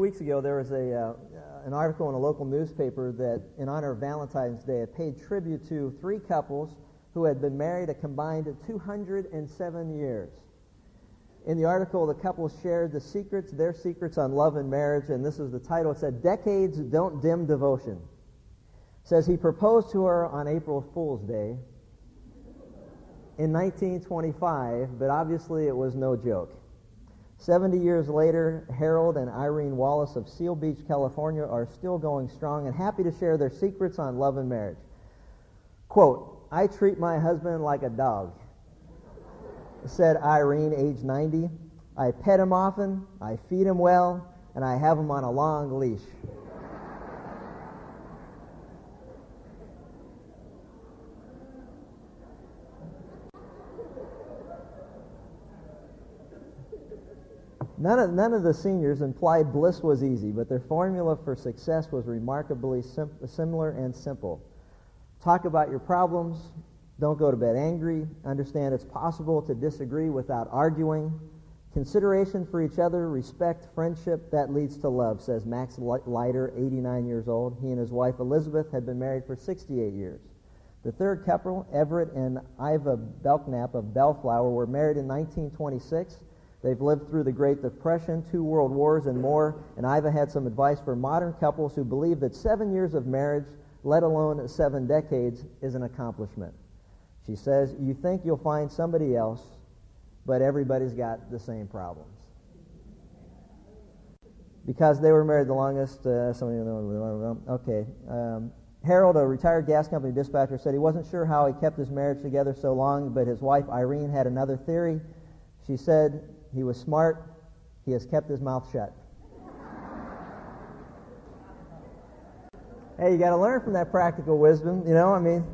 weeks ago, there was a, uh, an article in a local newspaper that, in honor of Valentine's Day, paid tribute to three couples who had been married a combined 207 years. In the article, the couple shared the secrets, their secrets on love and marriage, and this is the title. It said, Decades Don't Dim Devotion. It says he proposed to her on April Fool's Day in 1925, but obviously it was no joke. 70 years later, Harold and Irene Wallace of Seal Beach, California are still going strong and happy to share their secrets on love and marriage. Quote, I treat my husband like a dog, said Irene, age 90. I pet him often, I feed him well, and I have him on a long leash. None of, none of the seniors implied bliss was easy, but their formula for success was remarkably sim- similar and simple. Talk about your problems. Don't go to bed angry. Understand it's possible to disagree without arguing. Consideration for each other, respect, friendship, that leads to love, says Max Leiter, 89 years old. He and his wife Elizabeth had been married for 68 years. The third couple, Everett and Iva Belknap of Bellflower, were married in 1926. They've lived through the Great Depression, two world wars, and more. And Iva had some advice for modern couples who believe that seven years of marriage, let alone seven decades, is an accomplishment. She says, You think you'll find somebody else, but everybody's got the same problems. Because they were married the longest, uh, somebody, okay. Um, Harold, a retired gas company dispatcher, said he wasn't sure how he kept his marriage together so long, but his wife Irene had another theory. She said he was smart. He has kept his mouth shut. hey, you got to learn from that practical wisdom. You know, I mean,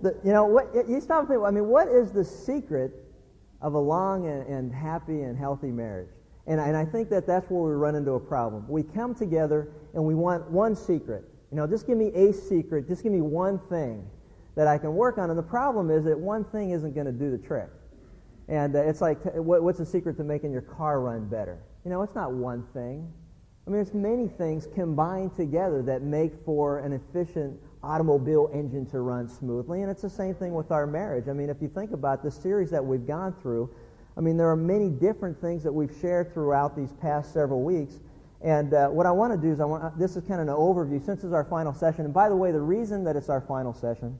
the, you know, what you stop and think. I mean, what is the secret of a long and, and happy and healthy marriage? And, and I think that that's where we run into a problem. We come together and we want one secret. You know, just give me a secret. Just give me one thing that I can work on. And the problem is that one thing isn't going to do the trick. And uh, it's like, what, what's the secret to making your car run better? You know, it's not one thing. I mean, it's many things combined together that make for an efficient automobile engine to run smoothly. And it's the same thing with our marriage. I mean, if you think about the series that we've gone through, I mean, there are many different things that we've shared throughout these past several weeks. And uh, what I want to do is, I want this is kind of an overview since it's our final session. And by the way, the reason that it's our final session,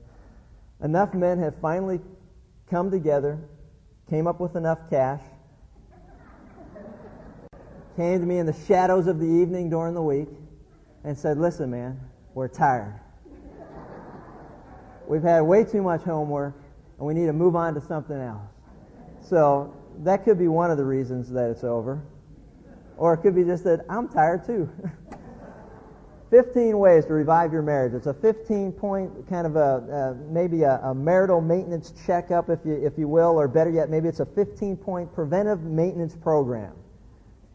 enough men have finally come together came up with enough cash, came to me in the shadows of the evening during the week, and said, Listen, man, we're tired. We've had way too much homework, and we need to move on to something else. So that could be one of the reasons that it's over. Or it could be just that I'm tired too. 15 ways to revive your marriage. It's a 15 point kind of a, uh, maybe a, a, marital maintenance checkup, if you, if you will, or better yet, maybe it's a 15 point preventive maintenance program.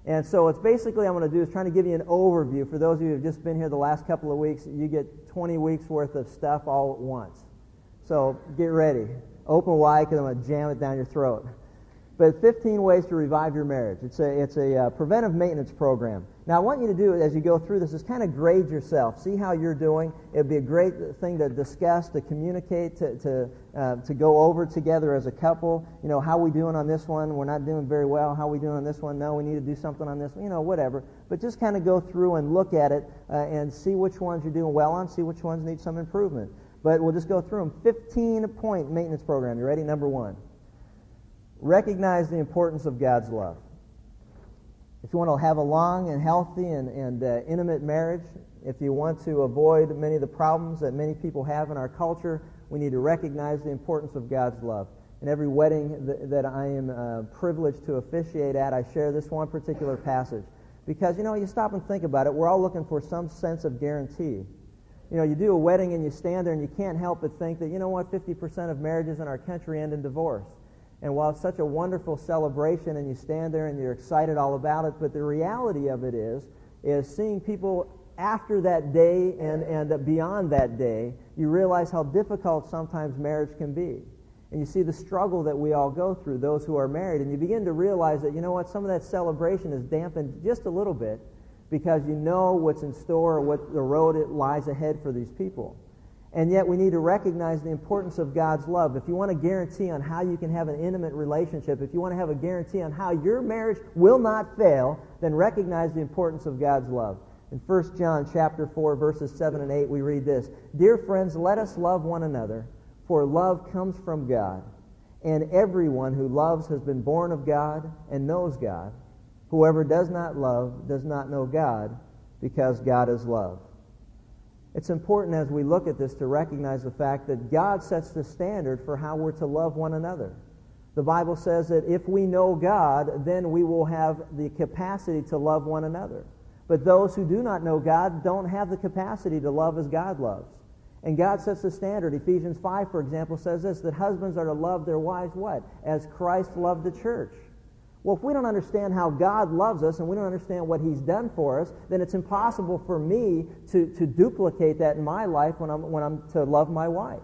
And so it's basically I'm going to do is trying to give you an overview. For those of you who have just been here the last couple of weeks, you get 20 weeks worth of stuff all at once. So get ready. Open wide because I'm going to jam it down your throat. But 15 ways to revive your marriage. It's a, it's a uh, preventive maintenance program. Now, I want you to do as you go through this is kind of grade yourself. See how you're doing. It'd be a great thing to discuss, to communicate, to, to, uh, to go over together as a couple. You know, how we doing on this one? We're not doing very well. How we doing on this one? No, we need to do something on this one. You know, whatever. But just kind of go through and look at it uh, and see which ones you're doing well on, see which ones need some improvement. But we'll just go through them. 15 point maintenance program. You ready? Number one recognize the importance of God's love. If you want to have a long and healthy and, and uh, intimate marriage, if you want to avoid many of the problems that many people have in our culture, we need to recognize the importance of God's love. In every wedding that, that I am uh, privileged to officiate at, I share this one particular passage. Because, you know, you stop and think about it, we're all looking for some sense of guarantee. You know, you do a wedding and you stand there and you can't help but think that, you know what, 50% of marriages in our country end in divorce. And while it's such a wonderful celebration and you stand there and you're excited all about it, but the reality of it is, is seeing people after that day and, and beyond that day, you realize how difficult sometimes marriage can be. And you see the struggle that we all go through, those who are married, and you begin to realize that, you know what, some of that celebration is dampened just a little bit because you know what's in store or what the road it lies ahead for these people. And yet we need to recognize the importance of God's love. If you want a guarantee on how you can have an intimate relationship, if you want to have a guarantee on how your marriage will not fail, then recognize the importance of God's love. In 1 John chapter 4 verses 7 and 8 we read this, "Dear friends, let us love one another, for love comes from God, and everyone who loves has been born of God and knows God. Whoever does not love does not know God, because God is love." It's important as we look at this to recognize the fact that God sets the standard for how we're to love one another. The Bible says that if we know God, then we will have the capacity to love one another. But those who do not know God don't have the capacity to love as God loves. And God sets the standard. Ephesians 5, for example, says this, that husbands are to love their wives what? As Christ loved the church. Well, if we don't understand how God loves us and we don't understand what He's done for us, then it's impossible for me to, to duplicate that in my life when I'm, when I'm to love my wife.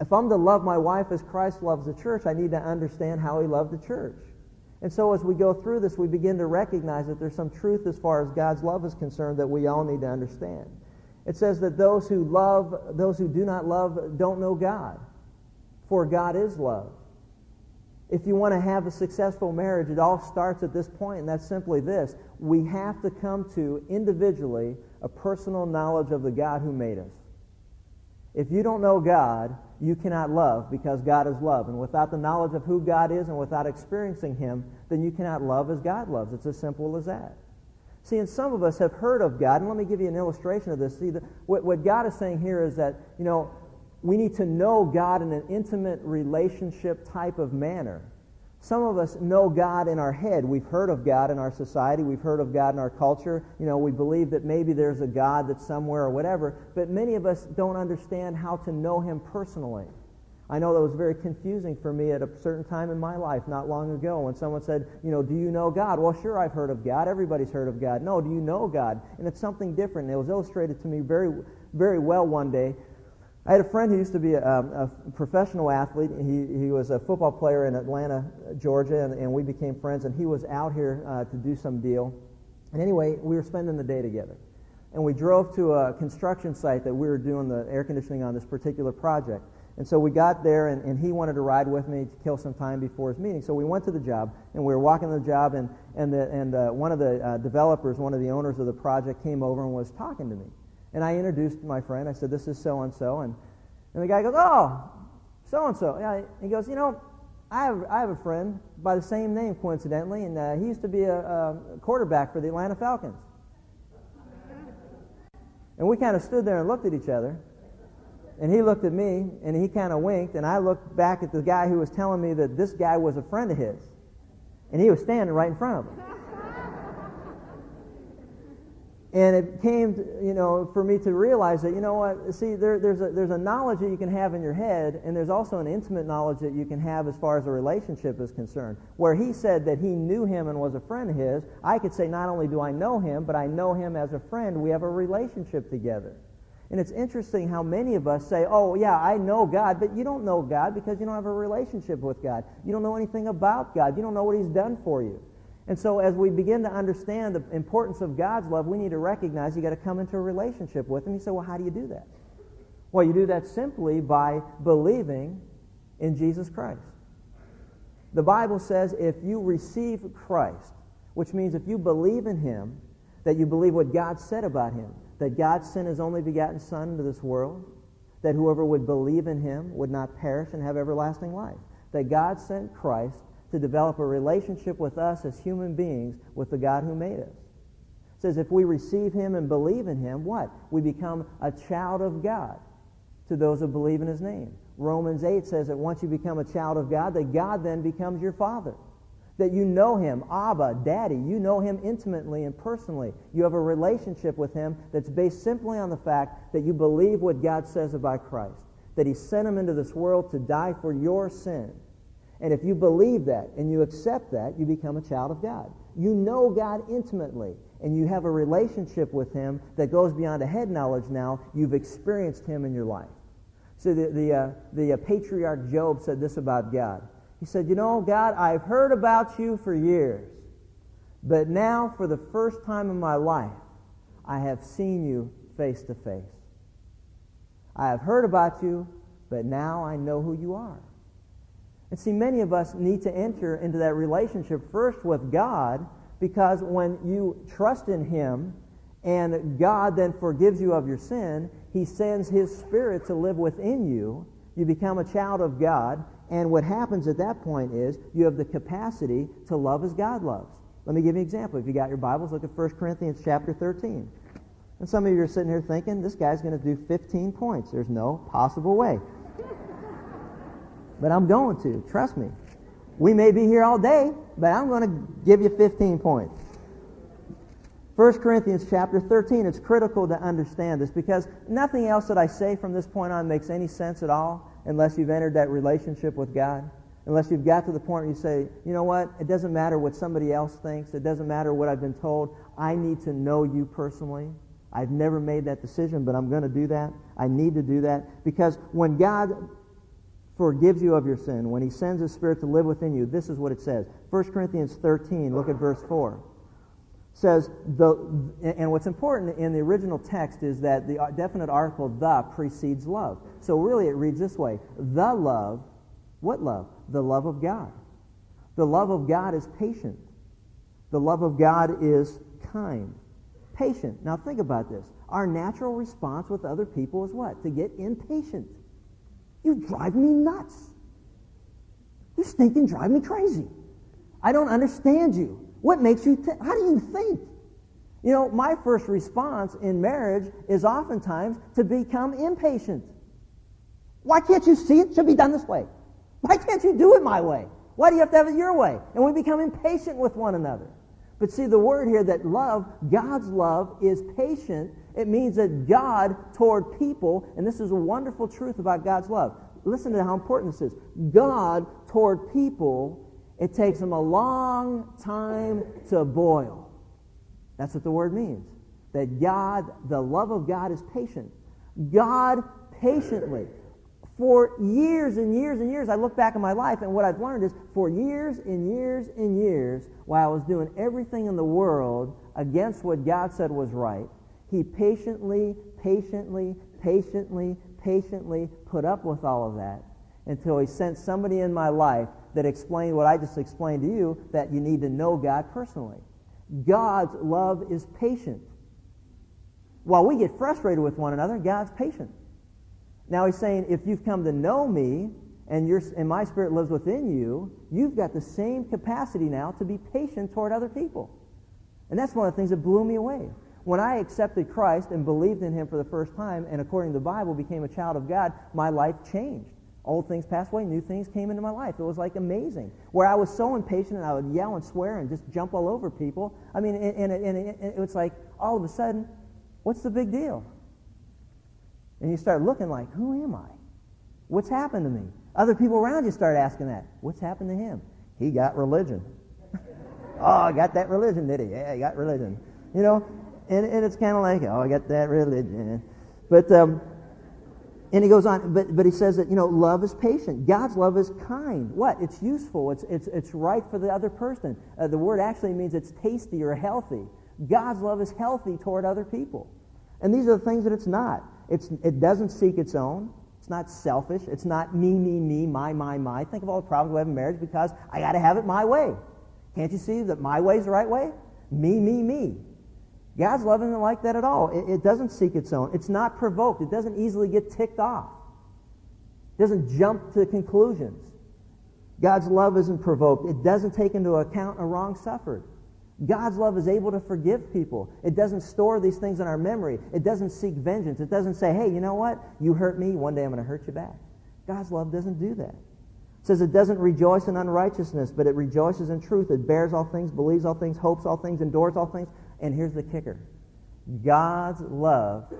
If I'm to love my wife as Christ loves the church, I need to understand how He loved the church. And so as we go through this, we begin to recognize that there's some truth as far as God's love is concerned that we all need to understand. It says that those who love, those who do not love, don't know God, for God is love. If you want to have a successful marriage, it all starts at this point, and that's simply this. We have to come to individually a personal knowledge of the God who made us. If you don't know God, you cannot love because God is love. And without the knowledge of who God is and without experiencing Him, then you cannot love as God loves. It's as simple as that. See, and some of us have heard of God, and let me give you an illustration of this. See, the, what, what God is saying here is that, you know, we need to know God in an intimate relationship type of manner. Some of us know God in our head. We've heard of God in our society. We've heard of God in our culture. You know, we believe that maybe there's a God that's somewhere or whatever, but many of us don't understand how to know Him personally. I know that was very confusing for me at a certain time in my life not long ago when someone said, you know, do you know God? Well, sure, I've heard of God. Everybody's heard of God. No, do you know God? And it's something different. And it was illustrated to me very, very well one day I had a friend who used to be a, a professional athlete. He, he was a football player in Atlanta, Georgia, and, and we became friends. And he was out here uh, to do some deal. And anyway, we were spending the day together. And we drove to a construction site that we were doing the air conditioning on this particular project. And so we got there, and, and he wanted to ride with me to kill some time before his meeting. So we went to the job, and we were walking the job, and, and, the, and uh, one of the uh, developers, one of the owners of the project, came over and was talking to me. And I introduced my friend. I said, this is so and so. And the guy goes, oh, so and so. He goes, you know, I have I have a friend by the same name, coincidentally, and uh, he used to be a, a quarterback for the Atlanta Falcons. And we kind of stood there and looked at each other. And he looked at me and he kind of winked, and I looked back at the guy who was telling me that this guy was a friend of his. And he was standing right in front of him. And it came, you know, for me to realize that, you know what, see, there, there's, a, there's a knowledge that you can have in your head, and there's also an intimate knowledge that you can have as far as a relationship is concerned. Where he said that he knew him and was a friend of his, I could say not only do I know him, but I know him as a friend. We have a relationship together. And it's interesting how many of us say, oh, yeah, I know God, but you don't know God because you don't have a relationship with God. You don't know anything about God. You don't know what He's done for you. And so, as we begin to understand the importance of God's love, we need to recognize you got to come into a relationship with Him. You say, well, how do you do that? Well, you do that simply by believing in Jesus Christ. The Bible says if you receive Christ, which means if you believe in Him, that you believe what God said about Him, that God sent His only begotten Son into this world, that whoever would believe in Him would not perish and have everlasting life, that God sent Christ to develop a relationship with us as human beings with the God who made us. It says if we receive him and believe in him, what? We become a child of God to those who believe in his name. Romans 8 says that once you become a child of God, that God then becomes your father. That you know him, Abba, Daddy. You know him intimately and personally. You have a relationship with him that's based simply on the fact that you believe what God says about Christ. That he sent him into this world to die for your sin and if you believe that and you accept that, you become a child of God. You know God intimately, and you have a relationship with Him that goes beyond a head knowledge now. You've experienced Him in your life. So the, the, uh, the uh, patriarch Job said this about God. He said, You know, God, I've heard about you for years. But now, for the first time in my life, I have seen you face to face. I have heard about you, but now I know who you are. And see, many of us need to enter into that relationship first with God because when you trust in Him and God then forgives you of your sin, He sends His Spirit to live within you. You become a child of God, and what happens at that point is you have the capacity to love as God loves. Let me give you an example. If you got your Bibles, look at 1 Corinthians chapter 13. And some of you are sitting here thinking, this guy's going to do 15 points. There's no possible way. But I'm going to. Trust me. We may be here all day, but I'm going to give you 15 points. 1 Corinthians chapter 13, it's critical to understand this because nothing else that I say from this point on makes any sense at all unless you've entered that relationship with God unless you've got to the point where you say, you know what, it doesn't matter what somebody else thinks, it doesn't matter what I've been told, I need to know you personally. I've never made that decision, but I'm going to do that. I need to do that because when God forgives you of your sin, when he sends his spirit to live within you, this is what it says. 1 Corinthians 13, look at verse 4 says the and what's important in the original text is that the definite article the precedes love so really it reads this way the love what love the love of God. The love of God is patient. The love of God is kind. Patient. Now think about this. Our natural response with other people is what? To get impatient. You drive me nuts. You stinking drive me crazy. I don't understand you. What makes you think? How do you think? You know, my first response in marriage is oftentimes to become impatient. Why can't you see it should be done this way? Why can't you do it my way? Why do you have to have it your way? And we become impatient with one another. But see, the word here that love, God's love, is patient. It means that God toward people, and this is a wonderful truth about God's love. Listen to how important this is. God toward people, it takes them a long time to boil. That's what the word means. That God, the love of God is patient. God patiently for years and years and years, I look back in my life, and what I've learned is for years and years and years, while I was doing everything in the world against what God said was right, He patiently, patiently, patiently, patiently put up with all of that until He sent somebody in my life that explained what I just explained to you that you need to know God personally. God's love is patient. While we get frustrated with one another, God's patient. Now he's saying, if you've come to know me and, your, and my spirit lives within you, you've got the same capacity now to be patient toward other people. And that's one of the things that blew me away. When I accepted Christ and believed in him for the first time and according to the Bible became a child of God, my life changed. Old things passed away, new things came into my life. It was like amazing. Where I was so impatient and I would yell and swear and just jump all over people. I mean, and, and, and it was like all of a sudden, what's the big deal? And you start looking like, who am I? What's happened to me? Other people around you start asking that. What's happened to him? He got religion. oh, I got that religion, did he? Yeah, he got religion. You know, and, and it's kind of like, oh, I got that religion. But, um, and he goes on, but, but he says that, you know, love is patient. God's love is kind. What? It's useful. It's, it's, it's right for the other person. Uh, the word actually means it's tasty or healthy. God's love is healthy toward other people. And these are the things that it's not. It's, it doesn't seek its own. It's not selfish. It's not me, me, me, my, my, my. Think of all the problems we have in marriage because I got to have it my way. Can't you see that my way is the right way? Me, me, me. God's love isn't like that at all. It, it doesn't seek its own. It's not provoked. It doesn't easily get ticked off. It doesn't jump to conclusions. God's love isn't provoked. It doesn't take into account a wrong suffered. God's love is able to forgive people. It doesn't store these things in our memory. It doesn't seek vengeance. It doesn't say, hey, you know what? You hurt me. One day I'm going to hurt you back. God's love doesn't do that. It says it doesn't rejoice in unrighteousness, but it rejoices in truth. It bears all things, believes all things, hopes all things, endures all things. And here's the kicker. God's love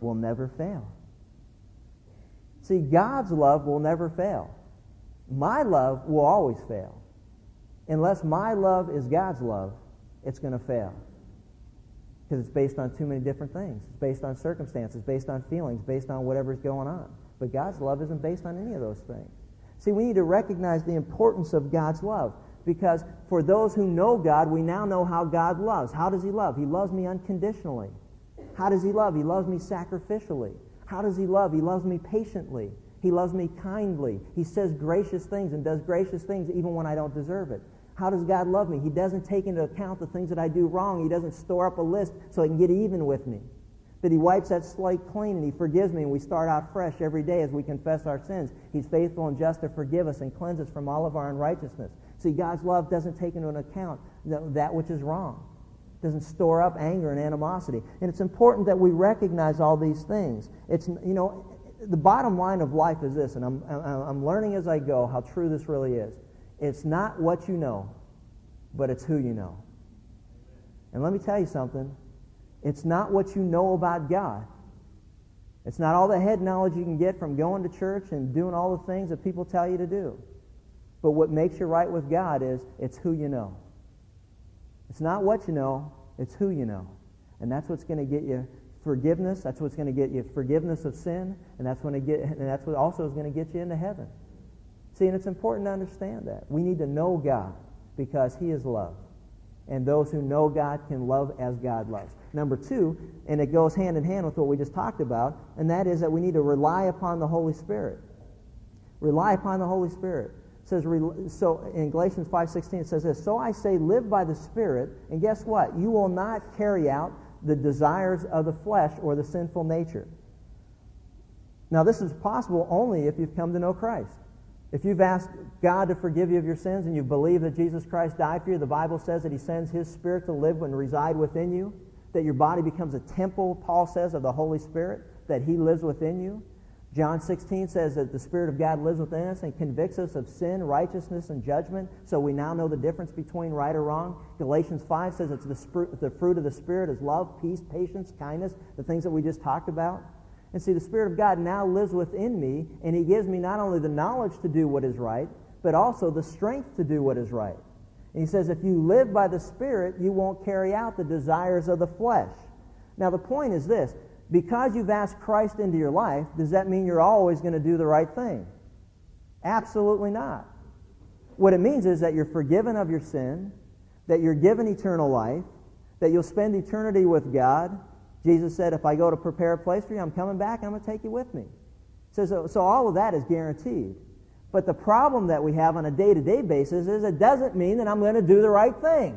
will never fail. See, God's love will never fail. My love will always fail. Unless my love is God's love, it's going to fail. Because it's based on too many different things. It's based on circumstances, based on feelings, based on whatever's going on. But God's love isn't based on any of those things. See, we need to recognize the importance of God's love. Because for those who know God, we now know how God loves. How does He love? He loves me unconditionally. How does He love? He loves me sacrificially. How does He love? He loves me patiently. He loves me kindly. He says gracious things and does gracious things even when I don't deserve it. How does God love me? He doesn't take into account the things that I do wrong. He doesn't store up a list so he can get even with me. That he wipes that slate clean and he forgives me and we start out fresh every day as we confess our sins. He's faithful and just to forgive us and cleanse us from all of our unrighteousness. See, God's love doesn't take into account that which is wrong. It doesn't store up anger and animosity. And it's important that we recognize all these things. It's, you know, the bottom line of life is this, and I'm, I'm learning as I go how true this really is. It's not what you know, but it's who you know. And let me tell you something. It's not what you know about God. It's not all the head knowledge you can get from going to church and doing all the things that people tell you to do. But what makes you right with God is it's who you know. It's not what you know, it's who you know. And that's what's going to get you forgiveness. That's what's going to get you forgiveness of sin, and that's, when it get, and that's what also is going to get you into heaven. See, and it's important to understand that. We need to know God because He is love. And those who know God can love as God loves. Number two, and it goes hand in hand with what we just talked about, and that is that we need to rely upon the Holy Spirit. Rely upon the Holy Spirit. It says so in Galatians 5:16 it says this, "So I say live by the Spirit, and guess what? You will not carry out the desires of the flesh or the sinful nature. Now, this is possible only if you've come to know Christ. If you've asked God to forgive you of your sins and you believe that Jesus Christ died for you, the Bible says that He sends His Spirit to live and reside within you, that your body becomes a temple, Paul says, of the Holy Spirit, that He lives within you. John 16 says that the Spirit of God lives within us and convicts us of sin, righteousness, and judgment, so we now know the difference between right or wrong. Galatians 5 says it's the, the fruit of the Spirit is love, peace, patience, kindness, the things that we just talked about. And see, the Spirit of God now lives within me, and He gives me not only the knowledge to do what is right, but also the strength to do what is right. And He says, if you live by the Spirit, you won't carry out the desires of the flesh. Now, the point is this because you've asked Christ into your life, does that mean you're always going to do the right thing? Absolutely not. What it means is that you're forgiven of your sin, that you're given eternal life, that you'll spend eternity with God. Jesus said, If I go to prepare a place for you, I'm coming back and I'm going to take you with me. So, so, so all of that is guaranteed. But the problem that we have on a day to day basis is it doesn't mean that I'm going to do the right thing.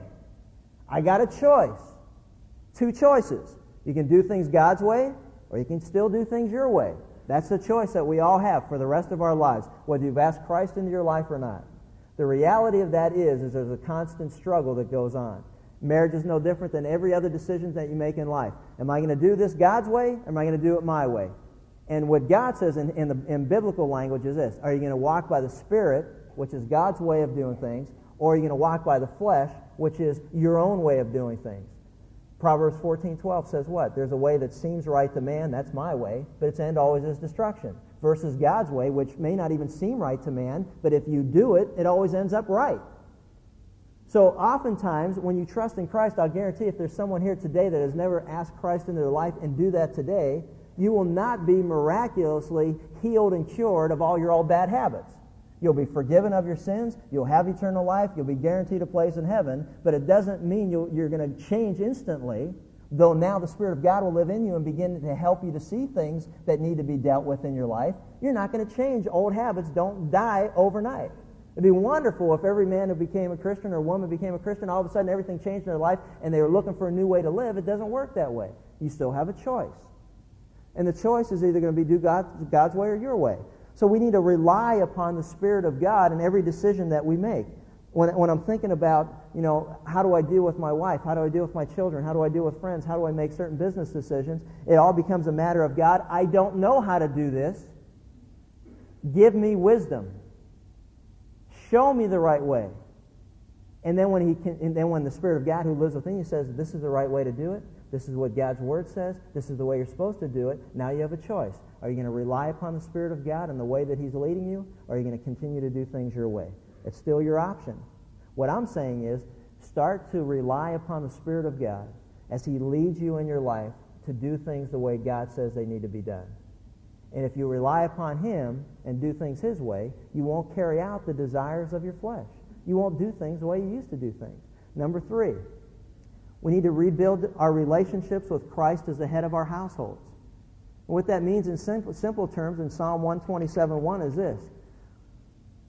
I got a choice. Two choices. You can do things God's way, or you can still do things your way. That's the choice that we all have for the rest of our lives, whether you've asked Christ into your life or not. The reality of that is, is there's a constant struggle that goes on. Marriage is no different than every other decision that you make in life. Am I going to do this God's way, or am I going to do it my way? And what God says in, in, the, in biblical language is this Are you going to walk by the Spirit, which is God's way of doing things, or are you going to walk by the flesh, which is your own way of doing things? Proverbs 14:12 says what? There's a way that seems right to man, that's my way, but its end always is destruction. Versus God's way, which may not even seem right to man, but if you do it, it always ends up right. So oftentimes, when you trust in Christ, I'll guarantee if there's someone here today that has never asked Christ into their life and do that today, you will not be miraculously healed and cured of all your old bad habits. You'll be forgiven of your sins. You'll have eternal life. You'll be guaranteed a place in heaven. But it doesn't mean you are going to change instantly, though now the Spirit of God will live in you and begin to help you to see things that need to be dealt with in your life. You're not going to change. Old habits don't die overnight. It'd be wonderful if every man who became a Christian or woman became a Christian, all of a sudden everything changed in their life and they were looking for a new way to live. It doesn't work that way. You still have a choice. And the choice is either going to be do God, God's way or your way. So we need to rely upon the Spirit of God in every decision that we make. When, when I'm thinking about, you know, how do I deal with my wife? How do I deal with my children? How do I deal with friends? How do I make certain business decisions? It all becomes a matter of God, I don't know how to do this. Give me wisdom. Show me the right way. And then when he can, and then when the Spirit of God who lives within you says, this is the right way to do it, this is what God's Word says, this is the way you're supposed to do it, now you have a choice. Are you going to rely upon the Spirit of God and the way that He's leading you? Or are you going to continue to do things your way? It's still your option. What I'm saying is start to rely upon the Spirit of God as He leads you in your life to do things the way God says they need to be done. And if you rely upon Him and do things His way, you won't carry out the desires of your flesh. You won't do things the way you used to do things. Number three, we need to rebuild our relationships with Christ as the head of our households. And what that means in simple, simple terms in Psalm 127.1 is this.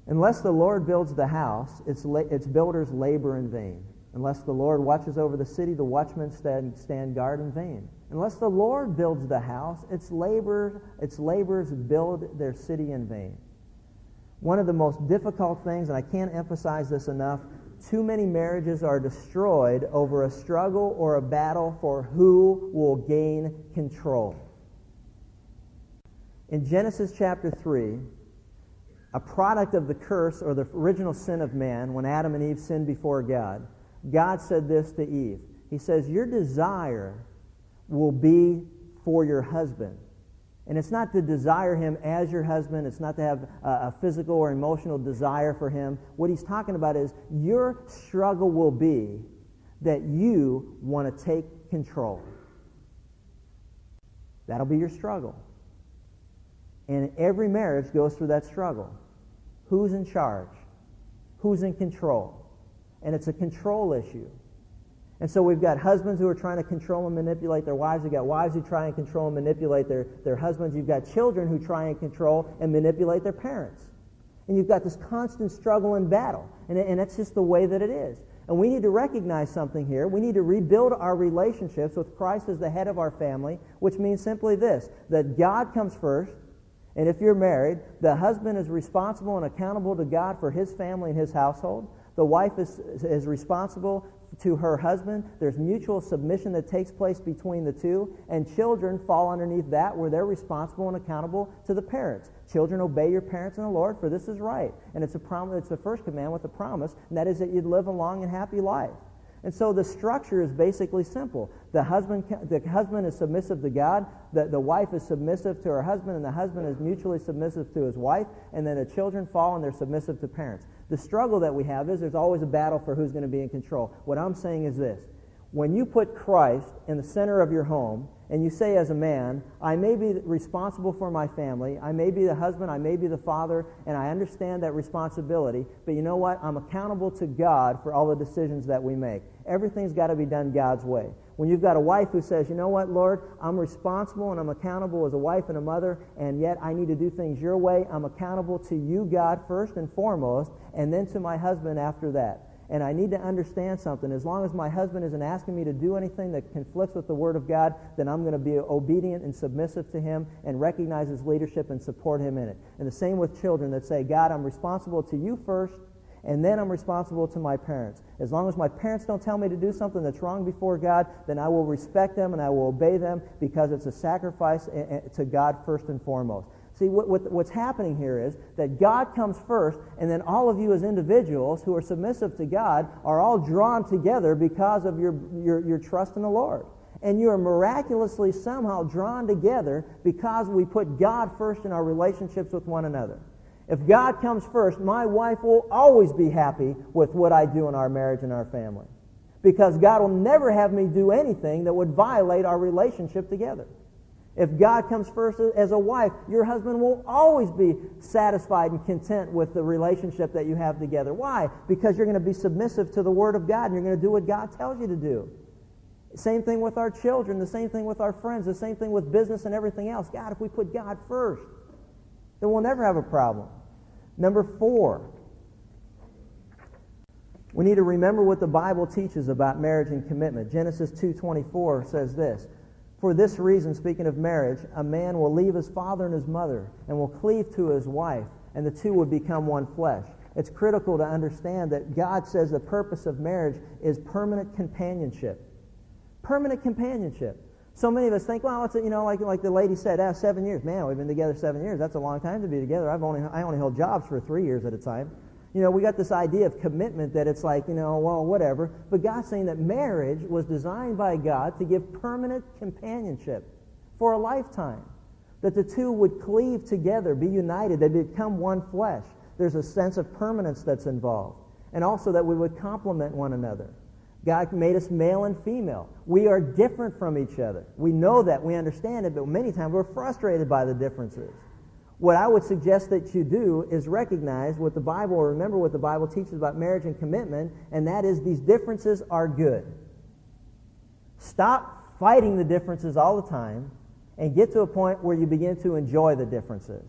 Unless the Lord builds the house, its, la- its builders labor in vain. Unless the Lord watches over the city, the watchmen stand, stand guard in vain. Unless the Lord builds the house, its its laborers build their city in vain. One of the most difficult things, and I can't emphasize this enough, too many marriages are destroyed over a struggle or a battle for who will gain control. In Genesis chapter 3, a product of the curse or the original sin of man, when Adam and Eve sinned before God, God said this to Eve. He says, Your desire will be for your husband. And it's not to desire him as your husband. It's not to have a, physical or emotional desire for him. What he's talking about is your struggle will be that you want to take control. That'll be your struggle. And every marriage goes through that struggle. Who's in charge? Who's in control? And it's a control issue. And so we've got husbands who are trying to control and manipulate their wives. We've got wives who try and control and manipulate their, their husbands. You've got children who try and control and manipulate their parents. And you've got this constant struggle and battle. And, and that's just the way that it is. And we need to recognize something here. We need to rebuild our relationships with Christ as the head of our family, which means simply this that God comes first. And if you're married, the husband is responsible and accountable to God for his family and his household. The wife is, is responsible to her husband. There's mutual submission that takes place between the two, and children fall underneath that where they're responsible and accountable to the parents. Children, obey your parents in the Lord, for this is right. And it's a promise. It's the first command with a promise, and that is that you'd live a long and happy life. And so the structure is basically simple. The husband, the husband is submissive to God, the, the wife is submissive to her husband, and the husband is mutually submissive to his wife, and then the children fall and they're submissive to parents. The struggle that we have is there's always a battle for who's going to be in control. What I'm saying is this. When you put Christ in the center of your home, and you say as a man, I may be responsible for my family, I may be the husband, I may be the father, and I understand that responsibility, but you know what? I'm accountable to God for all the decisions that we make. Everything's got to be done God's way. When you've got a wife who says, you know what, Lord, I'm responsible and I'm accountable as a wife and a mother, and yet I need to do things your way, I'm accountable to you, God, first and foremost, and then to my husband after that. And I need to understand something. As long as my husband isn't asking me to do anything that conflicts with the Word of God, then I'm going to be obedient and submissive to him and recognize his leadership and support him in it. And the same with children that say, God, I'm responsible to you first, and then I'm responsible to my parents. As long as my parents don't tell me to do something that's wrong before God, then I will respect them and I will obey them because it's a sacrifice eh, eh, to God first and foremost. See, what, what, what's happening here is that God comes first, and then all of you as individuals who are submissive to God are all drawn together because of your, your, your trust in the Lord. And you are miraculously somehow drawn together because we put God first in our relationships with one another. If God comes first, my wife will always be happy with what I do in our marriage and our family. Because God will never have me do anything that would violate our relationship together. If God comes first as a wife, your husband will always be satisfied and content with the relationship that you have together. Why? Because you're going to be submissive to the Word of God and you're going to do what God tells you to do. Same thing with our children, the same thing with our friends, the same thing with business and everything else. God, if we put God first, then we'll never have a problem. Number four, we need to remember what the Bible teaches about marriage and commitment. Genesis 2:24 says this, for this reason, speaking of marriage, a man will leave his father and his mother and will cleave to his wife, and the two will become one flesh. It's critical to understand that God says the purpose of marriage is permanent companionship. Permanent companionship. So many of us think, well, it's a, you know, like like the lady said, ah, seven years. Man, we've been together seven years. That's a long time to be together. I've only I only held jobs for three years at a time. You know, we got this idea of commitment that it's like, you know, well, whatever. But God's saying that marriage was designed by God to give permanent companionship for a lifetime. That the two would cleave together, be united, they become one flesh. There's a sense of permanence that's involved. And also that we would complement one another. God made us male and female. We are different from each other. We know that, we understand it, but many times we're frustrated by the differences. What I would suggest that you do is recognize what the Bible, or remember what the Bible teaches about marriage and commitment, and that is these differences are good. Stop fighting the differences all the time and get to a point where you begin to enjoy the differences.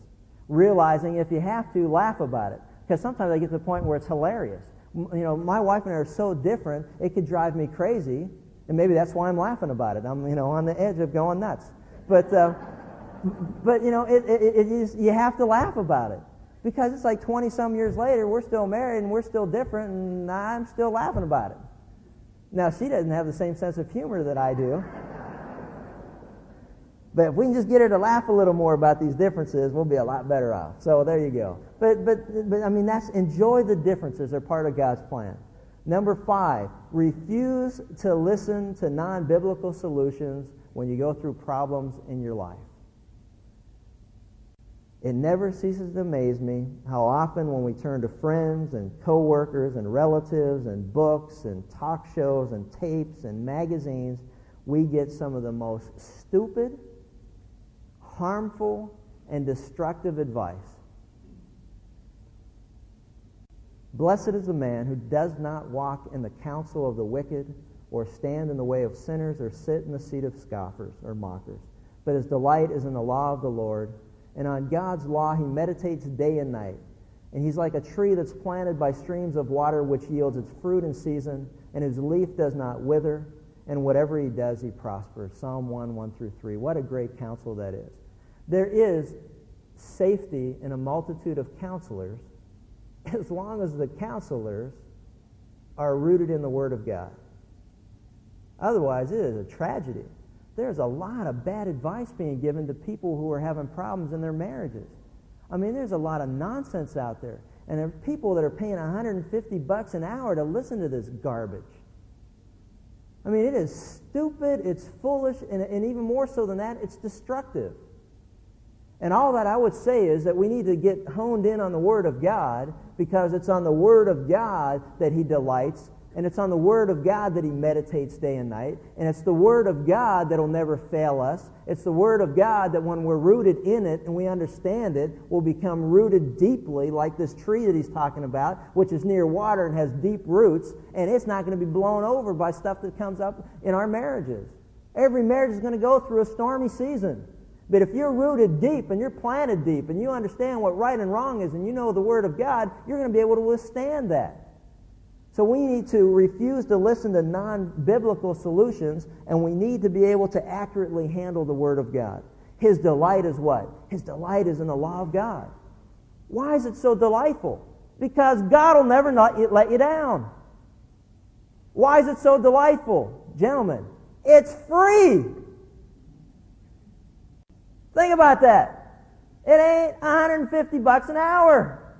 Realizing if you have to, laugh about it. Because sometimes I get to the point where it's hilarious. You know, my wife and I are so different, it could drive me crazy, and maybe that's why I'm laughing about it. I'm, you know, on the edge of going nuts. But, uh, but you know, it, it, it is, you have to laugh about it because it's like 20 some years later, we're still married and we're still different, and I'm still laughing about it. Now, she doesn't have the same sense of humor that I do. But if we can just get her to laugh a little more about these differences, we'll be a lot better off. So there you go. But, but, but I mean, that's enjoy the differences. They're part of God's plan. Number five, refuse to listen to non biblical solutions when you go through problems in your life. It never ceases to amaze me how often when we turn to friends and coworkers and relatives and books and talk shows and tapes and magazines, we get some of the most stupid, harmful, and destructive advice. Blessed is the man who does not walk in the counsel of the wicked, or stand in the way of sinners, or sit in the seat of scoffers or mockers. But his delight is in the law of the Lord, and on God's law he meditates day and night. And he's like a tree that's planted by streams of water, which yields its fruit in season, and whose leaf does not wither, and whatever he does, he prospers. Psalm 1, 1 through 3. What a great counsel that is. There is safety in a multitude of counselors as long as the counselors are rooted in the Word of God. Otherwise, it is a tragedy. There's a lot of bad advice being given to people who are having problems in their marriages. I mean, there's a lot of nonsense out there. And there are people that are paying 150 bucks an hour to listen to this garbage. I mean, it is stupid, it's foolish, and, and even more so than that, it's destructive. And all that I would say is that we need to get honed in on the Word of God because it's on the Word of God that He delights, and it's on the Word of God that He meditates day and night, and it's the Word of God that'll never fail us. It's the Word of God that when we're rooted in it and we understand it, will become rooted deeply, like this tree that He's talking about, which is near water and has deep roots, and it's not going to be blown over by stuff that comes up in our marriages. Every marriage is going to go through a stormy season. But if you're rooted deep and you're planted deep and you understand what right and wrong is and you know the Word of God, you're going to be able to withstand that. So we need to refuse to listen to non-biblical solutions and we need to be able to accurately handle the Word of God. His delight is what? His delight is in the law of God. Why is it so delightful? Because God will never not let you down. Why is it so delightful? Gentlemen, it's free. Think about that. It ain't 150 bucks an hour.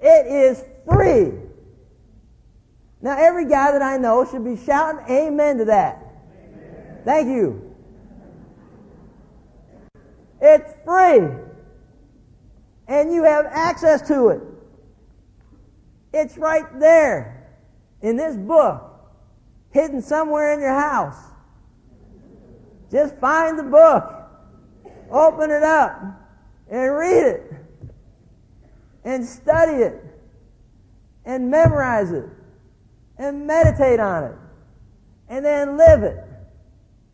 It is free. Now, every guy that I know should be shouting amen to that. Amen. Thank you. It's free. And you have access to it. It's right there in this book, hidden somewhere in your house. Just find the book, open it up, and read it, and study it, and memorize it, and meditate on it, and then live it.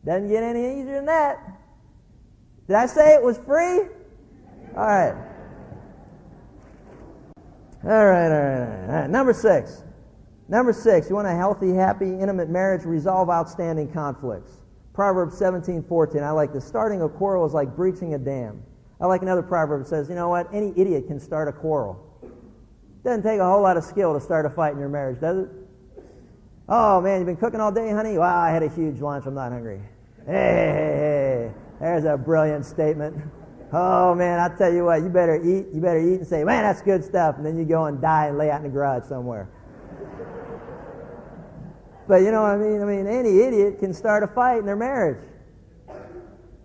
Doesn't get any easier than that. Did I say it was free? All right. All right, all right, all right. Number six. Number six, you want a healthy, happy, intimate marriage, resolve outstanding conflicts. Proverbs 17:14. I like this. Starting a quarrel is like breaching a dam. I like another proverb that says, you know what? Any idiot can start a quarrel. Doesn't take a whole lot of skill to start a fight in your marriage, does it? Oh man, you've been cooking all day, honey? Wow, I had a huge lunch. I'm not hungry. Hey, hey, hey. There's a brilliant statement. Oh man, I tell you what, you better eat. You better eat and say, man, that's good stuff. And then you go and die and lay out in the garage somewhere. But you know what I mean? I mean, any idiot can start a fight in their marriage.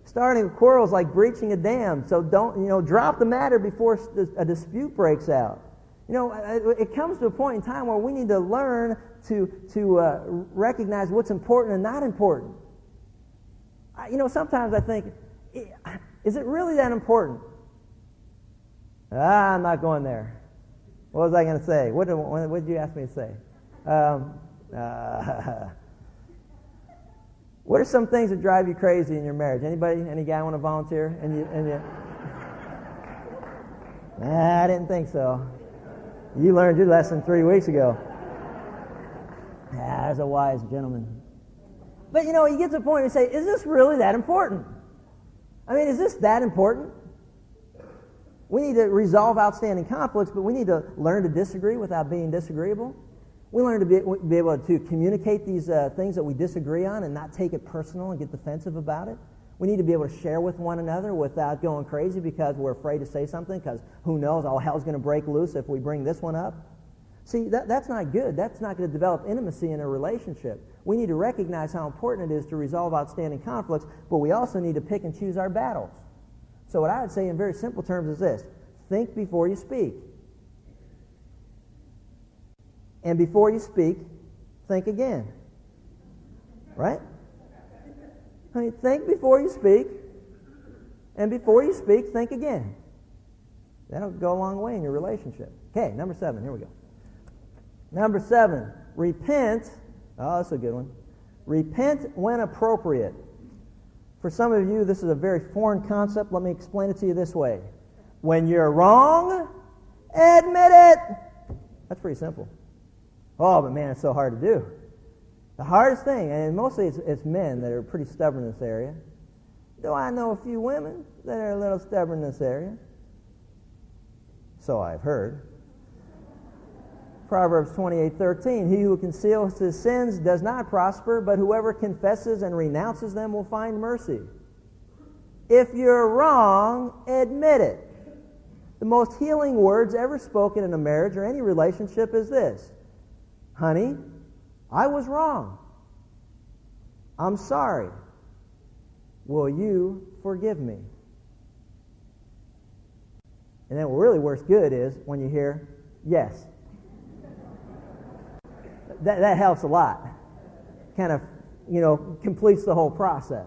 Starting a quarrel is like breaching a dam. So don't, you know, drop the matter before a dispute breaks out. You know, it comes to a point in time where we need to learn to, to uh, recognize what's important and not important. You know, sometimes I think, is it really that important Ah, I'm not going there. What was I going to say? What did, what did you ask me to say? Um, uh, what are some things that drive you crazy in your marriage? Anybody? Any guy want to volunteer? And you, and you, I didn't think so. You learned your lesson three weeks ago. There's a wise gentleman. But you know, you get to the point you say, is this really that important? I mean, is this that important? We need to resolve outstanding conflicts, but we need to learn to disagree without being disagreeable. We learn to be, be able to communicate these uh, things that we disagree on and not take it personal and get defensive about it. We need to be able to share with one another without going crazy because we're afraid to say something because who knows, all hell's going to break loose if we bring this one up. See, that, that's not good. That's not going to develop intimacy in a relationship. We need to recognize how important it is to resolve outstanding conflicts, but we also need to pick and choose our battles. So, what I would say in very simple terms is this think before you speak. And before you speak, think again. Right? I mean, think before you speak, and before you speak, think again. That'll go a long way in your relationship. Okay, number seven. Here we go. Number seven, repent. Oh, that's a good one. Repent when appropriate. For some of you, this is a very foreign concept. Let me explain it to you this way. When you're wrong, admit it. That's pretty simple. Oh, but man, it's so hard to do. The hardest thing, and mostly it's, it's men that are pretty stubborn in this area. Though I know a few women that are a little stubborn in this area? So I've heard. Proverbs 28:13 He who conceals his sins does not prosper, but whoever confesses and renounces them will find mercy. If you're wrong, admit it. The most healing words ever spoken in a marriage or any relationship is this. Honey, I was wrong. I'm sorry. Will you forgive me? And then what really works good is when you hear yes that, that helps a lot. Kind of, you know, completes the whole process.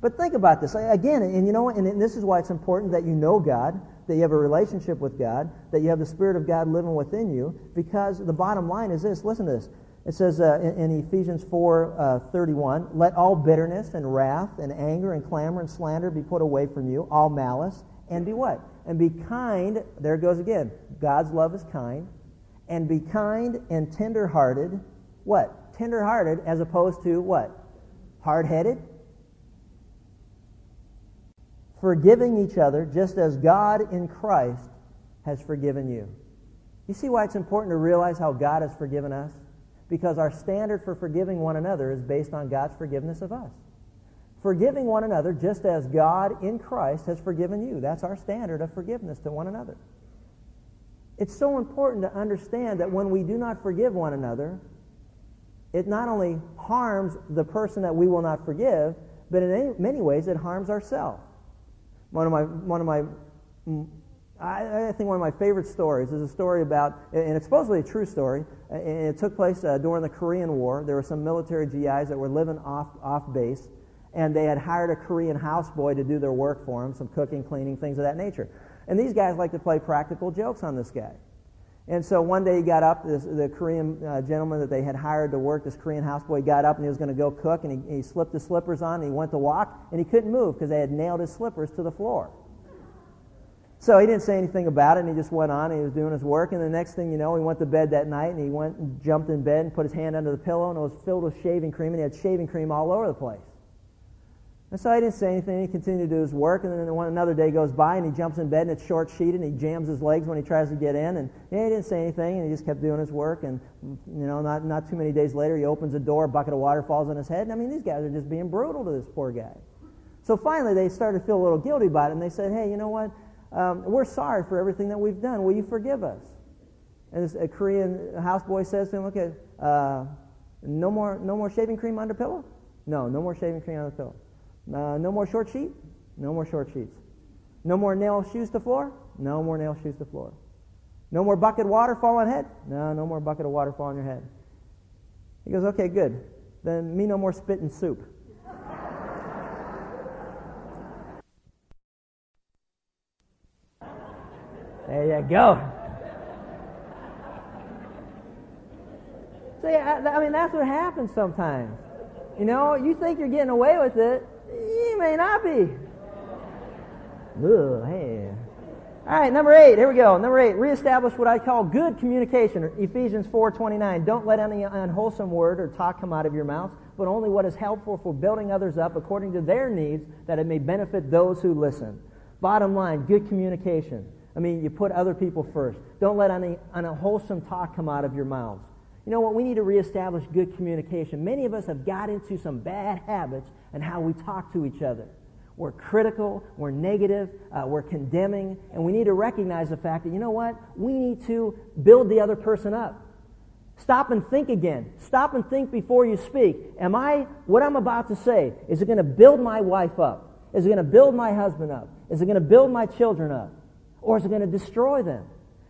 But think about this. Again, and you know, and this is why it's important that you know God, that you have a relationship with God, that you have the Spirit of God living within you, because the bottom line is this. Listen to this. It says uh, in, in, Ephesians 4, uh, 31, Let all bitterness and wrath and anger and clamor and slander be put away from you, all malice, and be what? And be kind. There it goes again. God's love is kind and be kind and tender-hearted. What? Tender-hearted as opposed to what? Hard-headed? Forgiving each other just as God in Christ has forgiven you. You see why it's important to realize how God has forgiven us? Because our standard for forgiving one another is based on God's forgiveness of us. Forgiving one another just as God in Christ has forgiven you. That's our standard of forgiveness to one another. It's so important to understand that when we do not forgive one another, it not only harms the person that we will not forgive, but in many ways it harms ourselves. One of my, one of my, I, I, think one of my favorite stories is a story about, and it's supposedly a true story. And it took place uh, during the Korean War. There were some military GIs that were living off off base, and they had hired a Korean houseboy to do their work for them, some cooking, cleaning, things of that nature. And these guys like to play practical jokes on this guy. And so one day he got up, this, the Korean uh, gentleman that they had hired to work, this Korean houseboy, got up and he was going to go cook, and he, he slipped his slippers on, and he went to walk, and he couldn't move because they had nailed his slippers to the floor. So he didn't say anything about it, and he just went on, and he was doing his work, and the next thing you know, he went to bed that night, and he went and jumped in bed and put his hand under the pillow, and it was filled with shaving cream, and he had shaving cream all over the place. And so he didn't say anything. He continued to do his work. And then one, another day goes by, and he jumps in bed, and it's short sheeted, and he jams his legs when he tries to get in. And yeah, he didn't say anything, and he just kept doing his work. And you know, not not too many days later, he opens a door, a bucket of water falls on his head. And I mean, these guys are just being brutal to this poor guy. So finally, they started to feel a little guilty about it, and they said, "Hey, you know what? Um, we're sorry for everything that we've done. Will you forgive us?" And this a Korean houseboy says to him, "Okay, uh, no more no more shaving cream under pillow. No, no more shaving cream under pillow." Uh, no more short sheet? No more short sheets. No more nail shoes to floor? No more nail shoes to floor. No more bucket water fall on head? No, no more bucket of water fall on your head. He goes, okay, good. Then me no more spit and soup. There you go. See, I, I mean, that's what happens sometimes. You know, you think you're getting away with it, may not be. Ugh, hey. All right, number eight. Here we go. Number eight. Reestablish what I call good communication. Ephesians 4:29. Don't let any unwholesome word or talk come out of your mouth, but only what is helpful for building others up according to their needs, that it may benefit those who listen. Bottom line: good communication. I mean, you put other people first. Don't let any unwholesome talk come out of your mouths. You know what? We need to reestablish good communication. Many of us have got into some bad habits and how we talk to each other. We're critical, we're negative, uh, we're condemning, and we need to recognize the fact that, you know what? We need to build the other person up. Stop and think again. Stop and think before you speak. Am I, what I'm about to say, is it going to build my wife up? Is it going to build my husband up? Is it going to build my children up? Or is it going to destroy them?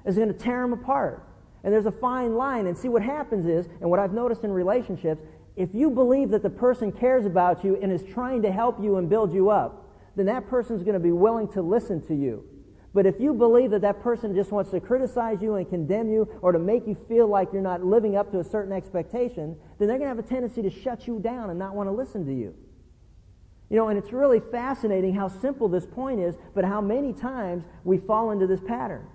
Is it going to tear them apart? And there's a fine line. And see, what happens is, and what I've noticed in relationships, if you believe that the person cares about you and is trying to help you and build you up, then that person's going to be willing to listen to you. But if you believe that that person just wants to criticize you and condemn you or to make you feel like you're not living up to a certain expectation, then they're going to have a tendency to shut you down and not want to listen to you. You know, and it's really fascinating how simple this point is, but how many times we fall into this pattern.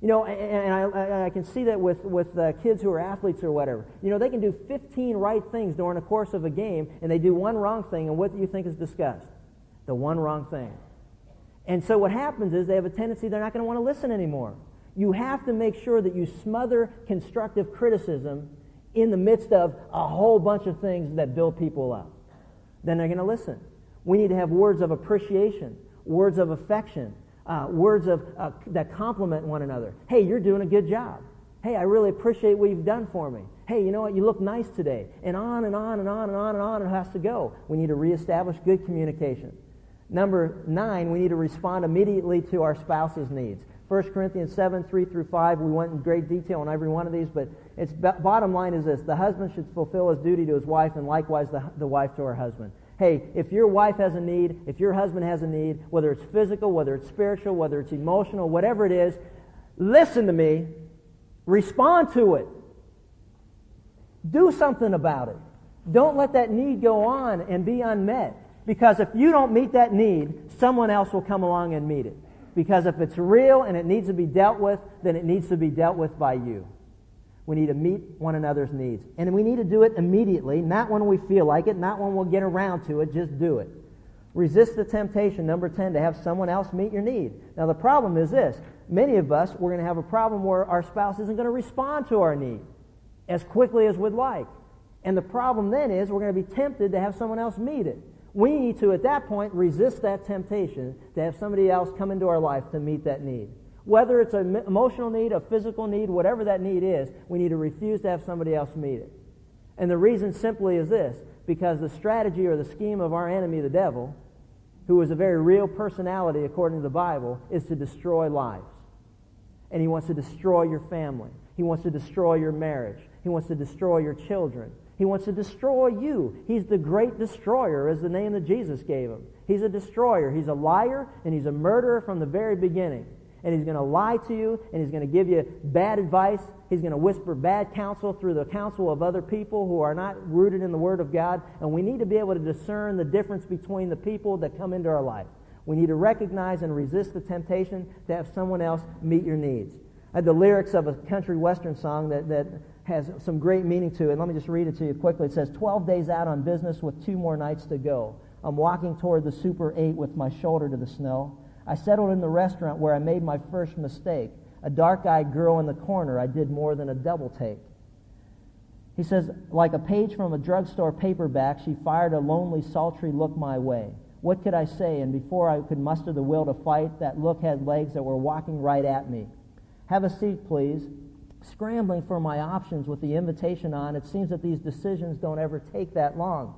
You know, and I, I can see that with, with uh, kids who are athletes or whatever. You know, they can do 15 right things during the course of a game, and they do one wrong thing, and what do you think is discussed? The one wrong thing. And so what happens is they have a tendency they're not going to want to listen anymore. You have to make sure that you smother constructive criticism in the midst of a whole bunch of things that build people up. Then they're going to listen. We need to have words of appreciation, words of affection, uh, words of, uh, that compliment one another. Hey, you're doing a good job. Hey, I really appreciate what you've done for me. Hey, you know what? You look nice today. And on and on and on and on and on it has to go. We need to reestablish good communication. Number nine, we need to respond immediately to our spouse's needs. 1 Corinthians 7, 3 through 5, we went in great detail on every one of these, but its bottom line is this. The husband should fulfill his duty to his wife and likewise the, the wife to her husband. Hey, if your wife has a need, if your husband has a need, whether it's physical, whether it's spiritual, whether it's emotional, whatever it is, listen to me. Respond to it. Do something about it. Don't let that need go on and be unmet. Because if you don't meet that need, someone else will come along and meet it. Because if it's real and it needs to be dealt with, then it needs to be dealt with by you. We need to meet one another's needs. And we need to do it immediately, not when we feel like it, not when we'll get around to it, just do it. Resist the temptation, number 10, to have someone else meet your need. Now, the problem is this many of us, we're going to have a problem where our spouse isn't going to respond to our need as quickly as we'd like. And the problem then is we're going to be tempted to have someone else meet it. We need to, at that point, resist that temptation to have somebody else come into our life to meet that need. Whether it's an emotional need, a physical need, whatever that need is, we need to refuse to have somebody else meet it. And the reason simply is this because the strategy or the scheme of our enemy, the devil, who is a very real personality according to the Bible, is to destroy lives. And he wants to destroy your family. He wants to destroy your marriage. He wants to destroy your children. He wants to destroy you. He's the great destroyer, is the name that Jesus gave him. He's a destroyer. He's a liar, and he's a murderer from the very beginning and he's going to lie to you, and he's going to give you bad advice. He's going to whisper bad counsel through the counsel of other people who are not rooted in the Word of God. And we need to be able to discern the difference between the people that come into our life. We need to recognize and resist the temptation to have someone else meet your needs. I had the lyrics of a country western song that, that has some great meaning to it. Let me just read it to you quickly. It says, 12 days out on business with two more nights to go. I'm walking toward the Super 8 with my shoulder to the snow. I settled in the restaurant where I made my first mistake. A dark eyed girl in the corner, I did more than a double take. He says, like a page from a drugstore paperback, she fired a lonely, sultry look my way. What could I say? And before I could muster the will to fight, that look had legs that were walking right at me. Have a seat, please. Scrambling for my options with the invitation on, it seems that these decisions don't ever take that long.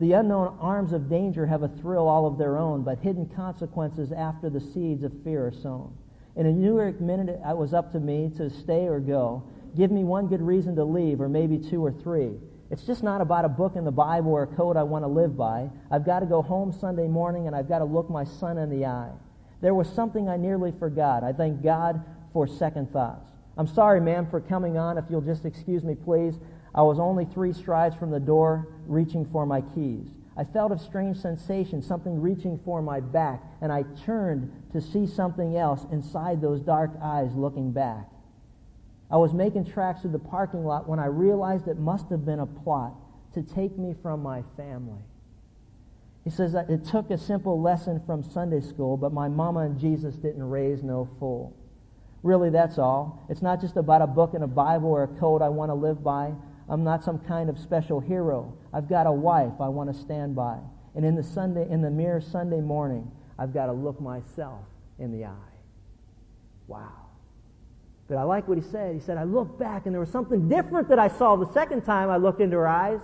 The unknown arms of danger have a thrill all of their own, but hidden consequences after the seeds of fear are sown. In a New York minute, it was up to me to stay or go. Give me one good reason to leave, or maybe two or three. It's just not about a book in the Bible or a code I want to live by. I've got to go home Sunday morning and I've got to look my son in the eye. There was something I nearly forgot. I thank God for second thoughts. I'm sorry, ma'am, for coming on. If you'll just excuse me, please. I was only three strides from the door, reaching for my keys. I felt a strange sensation, something reaching for my back, and I turned to see something else inside those dark eyes looking back. I was making tracks through the parking lot when I realized it must have been a plot to take me from my family. He says that it took a simple lesson from Sunday school, but my mama and Jesus didn't raise no fool. Really, that's all. It's not just about a book and a Bible or a code I want to live by. I'm not some kind of special hero. I've got a wife I want to stand by. And in the Sunday, in the mirror Sunday morning, I've got to look myself in the eye. Wow. But I like what he said. He said, I looked back and there was something different that I saw the second time I looked into her eyes.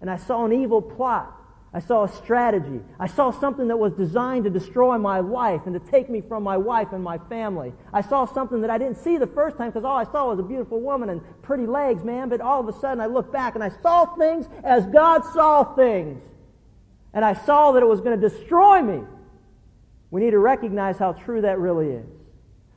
And I saw an evil plot. I saw a strategy. I saw something that was designed to destroy my life and to take me from my wife and my family. I saw something that I didn't see the first time because all I saw was a beautiful woman and pretty legs, man. But all of a sudden I looked back and I saw things as God saw things. And I saw that it was going to destroy me. We need to recognize how true that really is.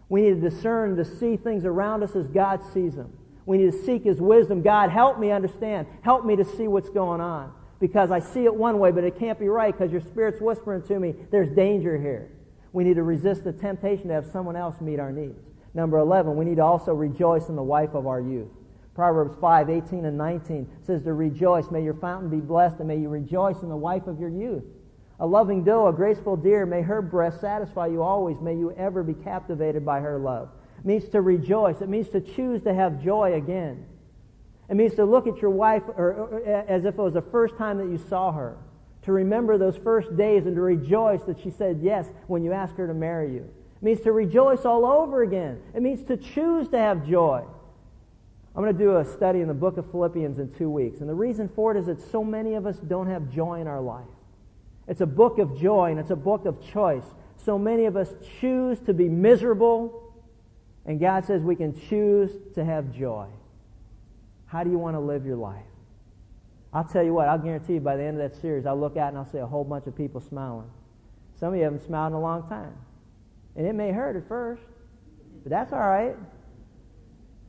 We need to discern, to see things around us as God sees them. We need to seek His wisdom. God, help me understand. Help me to see what's going on because I see it one way, but it can't be right because your Spirit's whispering to me, there's danger here. We need to resist the temptation to have someone else meet our needs. Number 11, we need to also rejoice in the wife of our youth. Proverbs 5, 18 and 19 says to rejoice. May your fountain be blessed and may you rejoice in the wife of your youth. A loving doe, a graceful deer, may her breast satisfy you always. May you ever be captivated by her love. It means to rejoice. It means to choose to have joy again. It means to look at your wife or, or, as if it was the first time that you saw her. To remember those first days and to rejoice that she said yes when you asked her to marry you. It means to rejoice all over again. It means to choose to have joy. I'm going to do a study in the book of Philippians in two weeks. And the reason for it is that so many of us don't have joy in our life. It's a book of joy and it's a book of choice. So many of us choose to be miserable, and God says we can choose to have joy. How do you want to live your life? I'll tell you what, I'll guarantee you by the end of that series, I'll look out and I'll see a whole bunch of people smiling. Some of you haven't smiled in a long time. And it may hurt at first, but that's all right.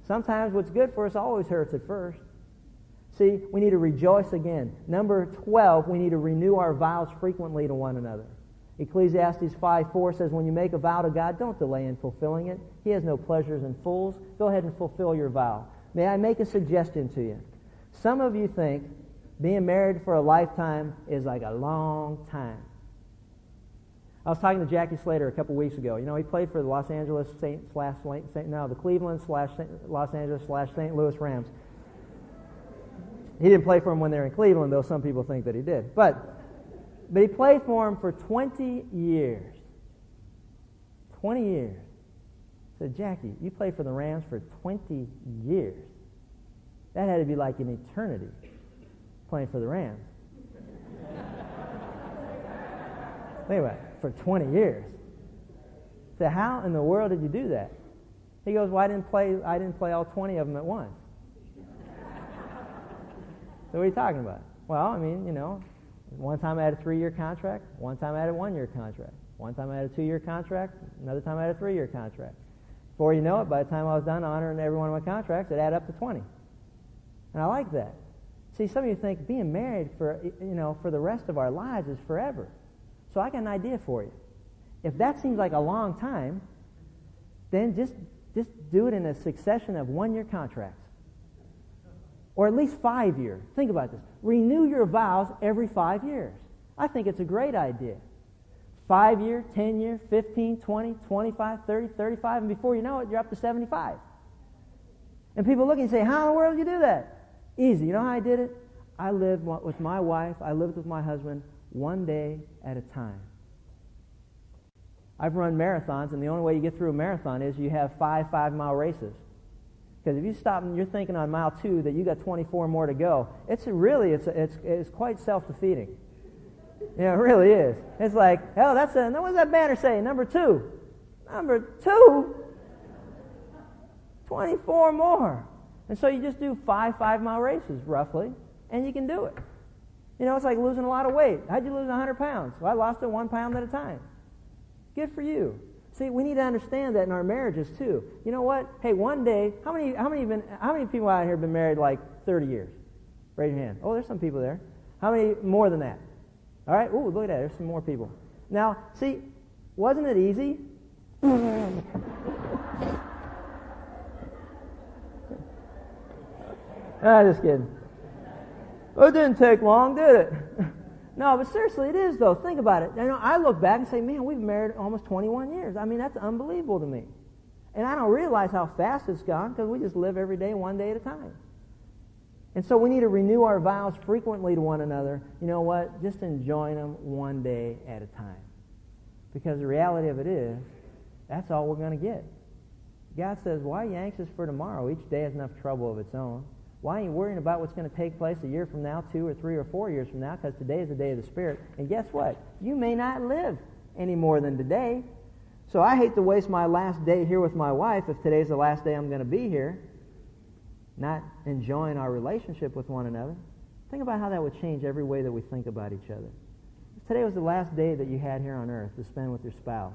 Sometimes what's good for us always hurts at first. See, we need to rejoice again. Number 12, we need to renew our vows frequently to one another. Ecclesiastes 5 4 says, When you make a vow to God, don't delay in fulfilling it. He has no pleasures in fools. Go ahead and fulfill your vow. May I make a suggestion to you? Some of you think being married for a lifetime is like a long time. I was talking to Jackie Slater a couple weeks ago. You know, he played for the Los Angeles Saint slash Saint, no, the Cleveland slash Los Angeles slash St. Louis Rams. He didn't play for them when they were in Cleveland, though some people think that he did. But, but he played for them for 20 years. 20 years said, Jackie, you played for the Rams for 20 years. That had to be like an eternity playing for the Rams. anyway, for 20 years. So how in the world did you do that? He goes, Well, I didn't play I didn't play all 20 of them at once. so what are you talking about? Well, I mean, you know, one time I had a three-year contract, one time I had a one-year contract, one time I had a two-year contract, another time I had a three-year contract. Before you know it, by the time I was done honoring every one of my contracts, it added up to 20. And I like that. See, some of you think being married for, you know, for the rest of our lives is forever. So I got an idea for you. If that seems like a long time, then just, just do it in a succession of one-year contracts. Or at least five years. Think about this. Renew your vows every five years. I think it's a great idea. 5 year, 10 year, 15, 20, 25, 30, 35, and before you know it, you're up to 75. And people look and say, How in the world did you do that? Easy. You know how I did it? I lived with my wife, I lived with my husband one day at a time. I've run marathons, and the only way you get through a marathon is you have five five mile races. Because if you stop and you're thinking on mile two that you got 24 more to go, it's really it's, it's, it's quite self defeating. Yeah, it really is. It's like, oh, that's a, what does that banner say? Number two. Number two? 24 more. And so you just do five five mile races, roughly, and you can do it. You know, it's like losing a lot of weight. How'd you lose 100 pounds? Well, I lost it one pound at a time. Good for you. See, we need to understand that in our marriages too. You know what? Hey, one day, how many, how many, been, how many people out here have been married like 30 years? Raise your hand. Oh, there's some people there. How many more than that? All right. Ooh, look at that. There's some more people. Now, see, wasn't it easy? ah, just kidding. It didn't take long, did it? no, but seriously, it is though. Think about it. You know, I look back and say, man, we've married almost 21 years. I mean, that's unbelievable to me. And I don't realize how fast it's gone because we just live every day, one day at a time. And so we need to renew our vows frequently to one another. You know what? Just enjoying them one day at a time. Because the reality of it is, that's all we're going to get. God says, why are you anxious for tomorrow? Each day has enough trouble of its own. Why are you worrying about what's going to take place a year from now, two or three or four years from now? Because today is the day of the Spirit. And guess what? You may not live any more than today. So I hate to waste my last day here with my wife if today's the last day I'm going to be here not enjoying our relationship with one another, think about how that would change every way that we think about each other. If today was the last day that you had here on earth to spend with your spouse,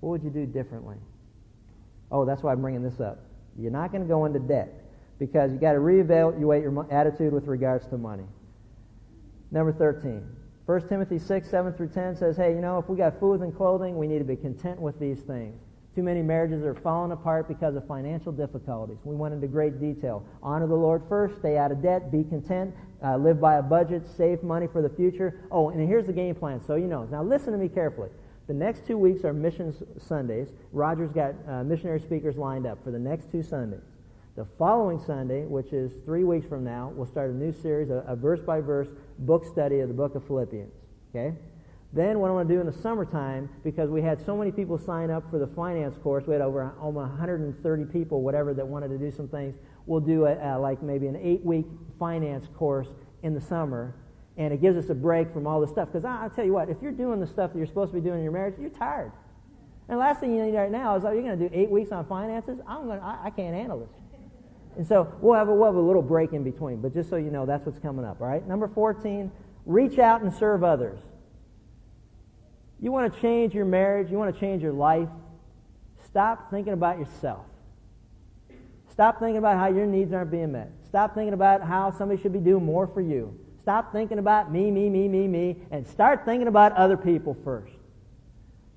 what would you do differently? Oh, that's why I'm bringing this up. You're not going to go into debt because you got to reevaluate your attitude with regards to money. Number 13. 1 Timothy 6, 7 through 10 says, hey, you know, if we got food and clothing, we need to be content with these things. Too many marriages are falling apart because of financial difficulties. We went into great detail. Honor the Lord first, stay out of debt, be content, uh, live by a budget, save money for the future. Oh, and here's the game plan, so you know. Now listen to me carefully. The next two weeks are missions Sundays. Roger's got uh, missionary speakers lined up for the next two Sundays. The following Sunday, which is three weeks from now, we'll start a new series, a, a verse by verse book study of the book of Philippians. Okay? Then what I want to do in the summertime, because we had so many people sign up for the finance course, we had over almost 130 people, whatever, that wanted to do some things. We'll do a, a, like maybe an eight-week finance course in the summer, and it gives us a break from all the stuff. Because I'll tell you what, if you're doing the stuff that you're supposed to be doing in your marriage, you're tired. And the last thing you need right now is, oh, you're going to do eight weeks on finances? I'm going I, I can't handle this. And so we'll have, a, we'll have a little break in between. But just so you know, that's what's coming up, all right? Number 14, reach out and serve others. You want to change your marriage, you want to change your life, stop thinking about yourself. Stop thinking about how your needs aren't being met. Stop thinking about how somebody should be doing more for you. Stop thinking about me, me, me, me, me, and start thinking about other people first.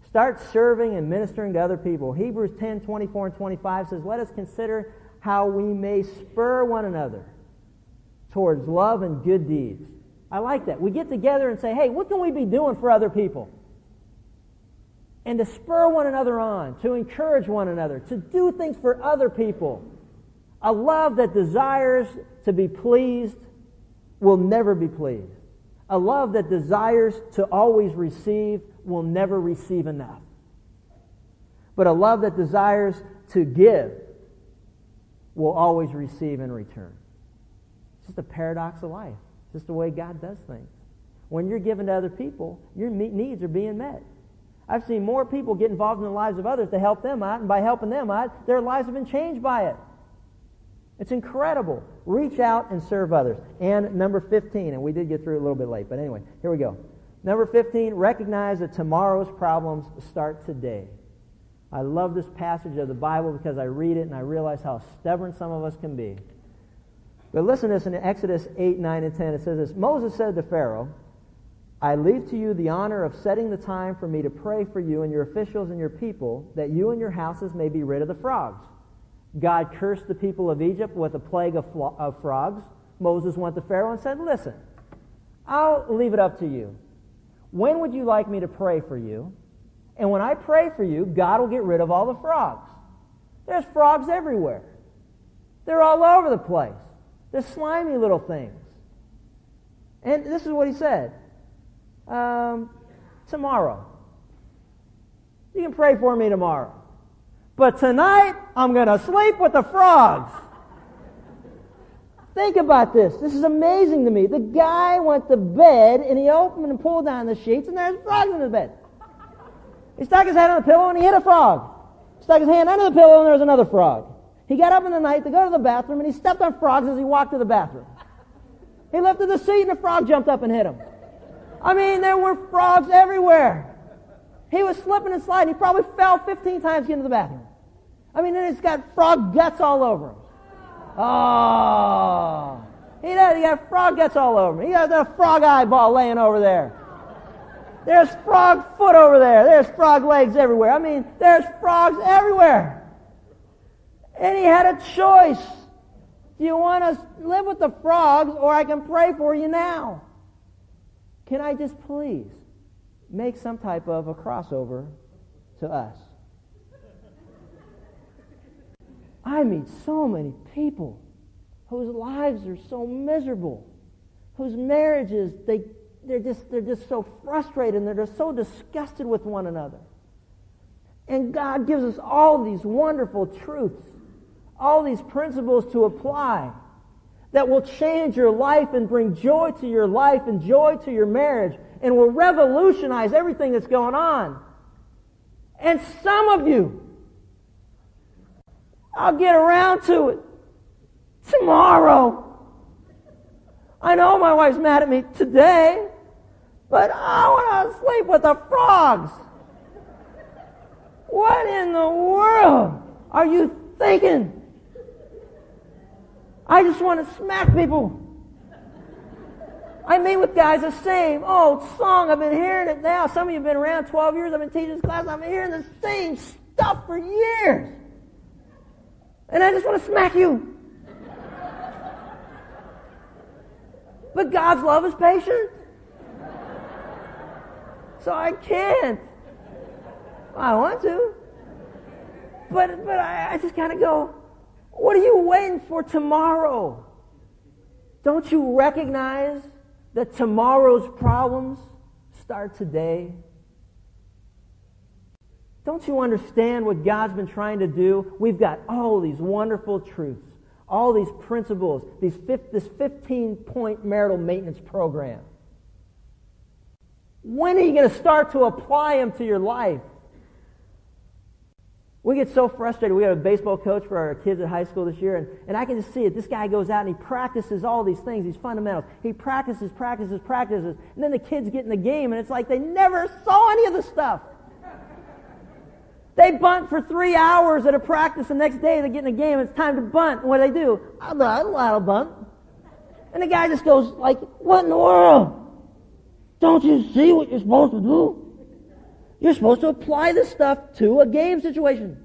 Start serving and ministering to other people. Hebrews 10, 24 and 25 says, Let us consider how we may spur one another towards love and good deeds. I like that. We get together and say, hey, what can we be doing for other people? And to spur one another on, to encourage one another, to do things for other people. A love that desires to be pleased will never be pleased. A love that desires to always receive will never receive enough. But a love that desires to give will always receive in return. It's just a paradox of life. It's just the way God does things. When you're giving to other people, your needs are being met. I've seen more people get involved in the lives of others to help them out, and by helping them out, their lives have been changed by it. It's incredible. Reach out and serve others. And number 15, and we did get through a little bit late, but anyway, here we go. Number 15, recognize that tomorrow's problems start today. I love this passage of the Bible because I read it and I realize how stubborn some of us can be. But listen to this in Exodus 8, 9, and 10. It says this Moses said to Pharaoh, I leave to you the honor of setting the time for me to pray for you and your officials and your people, that you and your houses may be rid of the frogs. God cursed the people of Egypt with a plague of, flo- of frogs. Moses went to Pharaoh and said, Listen, I'll leave it up to you. When would you like me to pray for you? And when I pray for you, God will get rid of all the frogs. There's frogs everywhere. They're all over the place. They're slimy little things. And this is what he said um, tomorrow. You can pray for me tomorrow. But tonight, I'm going to sleep with the frogs. Think about this. This is amazing to me. The guy went to bed and he opened and pulled down the sheets and there's frogs in the bed. He stuck his head on the pillow and he hit a frog. Stuck his hand under the pillow and there was another frog. He got up in the night to go to the bathroom and he stepped on frogs as he walked to the bathroom. He lifted the seat and a frog jumped up and hit him. I mean, there were frogs everywhere. He was slipping and sliding. He probably fell 15 times getting to the bathroom. I mean, then he's got frog guts all over him. Oh. He, he got frog guts all over him. He got a frog eyeball laying over there. There's frog foot over there. There's frog legs everywhere. I mean, there's frogs everywhere. And he had a choice. Do you want to live with the frogs or I can pray for you now? Can I just please make some type of a crossover to us? I meet so many people whose lives are so miserable, whose marriages, they, they're, just, they're just so frustrated and they're just so disgusted with one another. And God gives us all these wonderful truths, all these principles to apply that will change your life and bring joy to your life and joy to your marriage and will revolutionize everything that's going on. And some of you, I'll get around to it tomorrow. I know my wife's mad at me today, but I want to sleep with the frogs. What in the world are you thinking? I just want to smack people. I meet with guys the same old song. I've been hearing it now. Some of you have been around 12 years. I've been teaching this class. I've been hearing the same stuff for years. And I just want to smack you. But God's love is patient. So I can't. I want to. But, but I, I just kind of go, what are you waiting for tomorrow? Don't you recognize that tomorrow's problems start today? Don't you understand what God's been trying to do? We've got all these wonderful truths, all these principles, these this 15 point marital maintenance program. When are you going to start to apply them to your life? We get so frustrated. We have a baseball coach for our kids at high school this year, and, and I can just see it. This guy goes out and he practices all these things, these fundamentals. He practices, practices, practices, and then the kids get in the game, and it's like they never saw any of the stuff. They bunt for three hours at a practice. The next day they get in the game. It's time to bunt. And what do they do? I don't know bunt. And the guy just goes like, "What in the world? Don't you see what you're supposed to do?" You're supposed to apply this stuff to a game situation.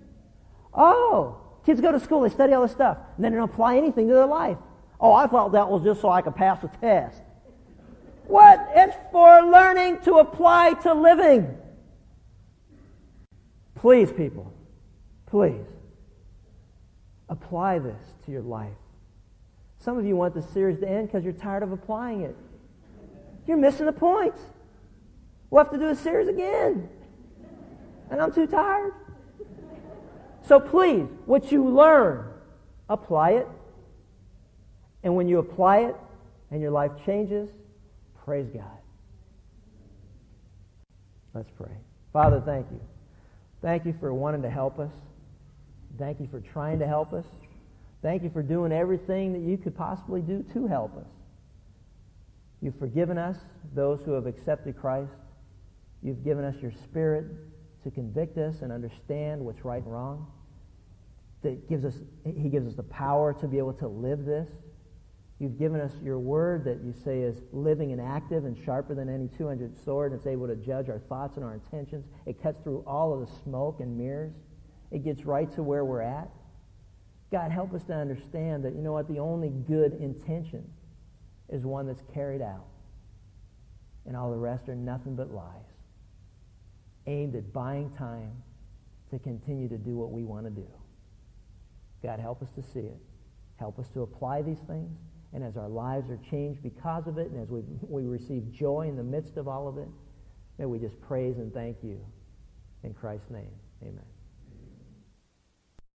Oh, kids go to school, they study all this stuff, and then they don't apply anything to their life. Oh, I thought that was just so I could pass a test. What? It's for learning to apply to living. Please, people, please apply this to your life. Some of you want the series to end because you're tired of applying it. You're missing the point. We'll have to do a series again and I'm too tired. So please, what you learn, apply it. And when you apply it and your life changes, praise God. Let's pray. Father, thank you. Thank you for wanting to help us. Thank you for trying to help us. Thank you for doing everything that you could possibly do to help us. You've forgiven us, those who have accepted Christ. You've given us your Spirit to convict us and understand what's right and wrong. That gives us, he gives us the power to be able to live this. You've given us your word that you say is living and active and sharper than any 200 sword, and it's able to judge our thoughts and our intentions. It cuts through all of the smoke and mirrors. It gets right to where we're at. God, help us to understand that, you know what, the only good intention is one that's carried out. And all the rest are nothing but lies aimed at buying time to continue to do what we want to do. God, help us to see it. Help us to apply these things. And as our lives are changed because of it, and as we, we receive joy in the midst of all of it, may we just praise and thank you. In Christ's name, amen.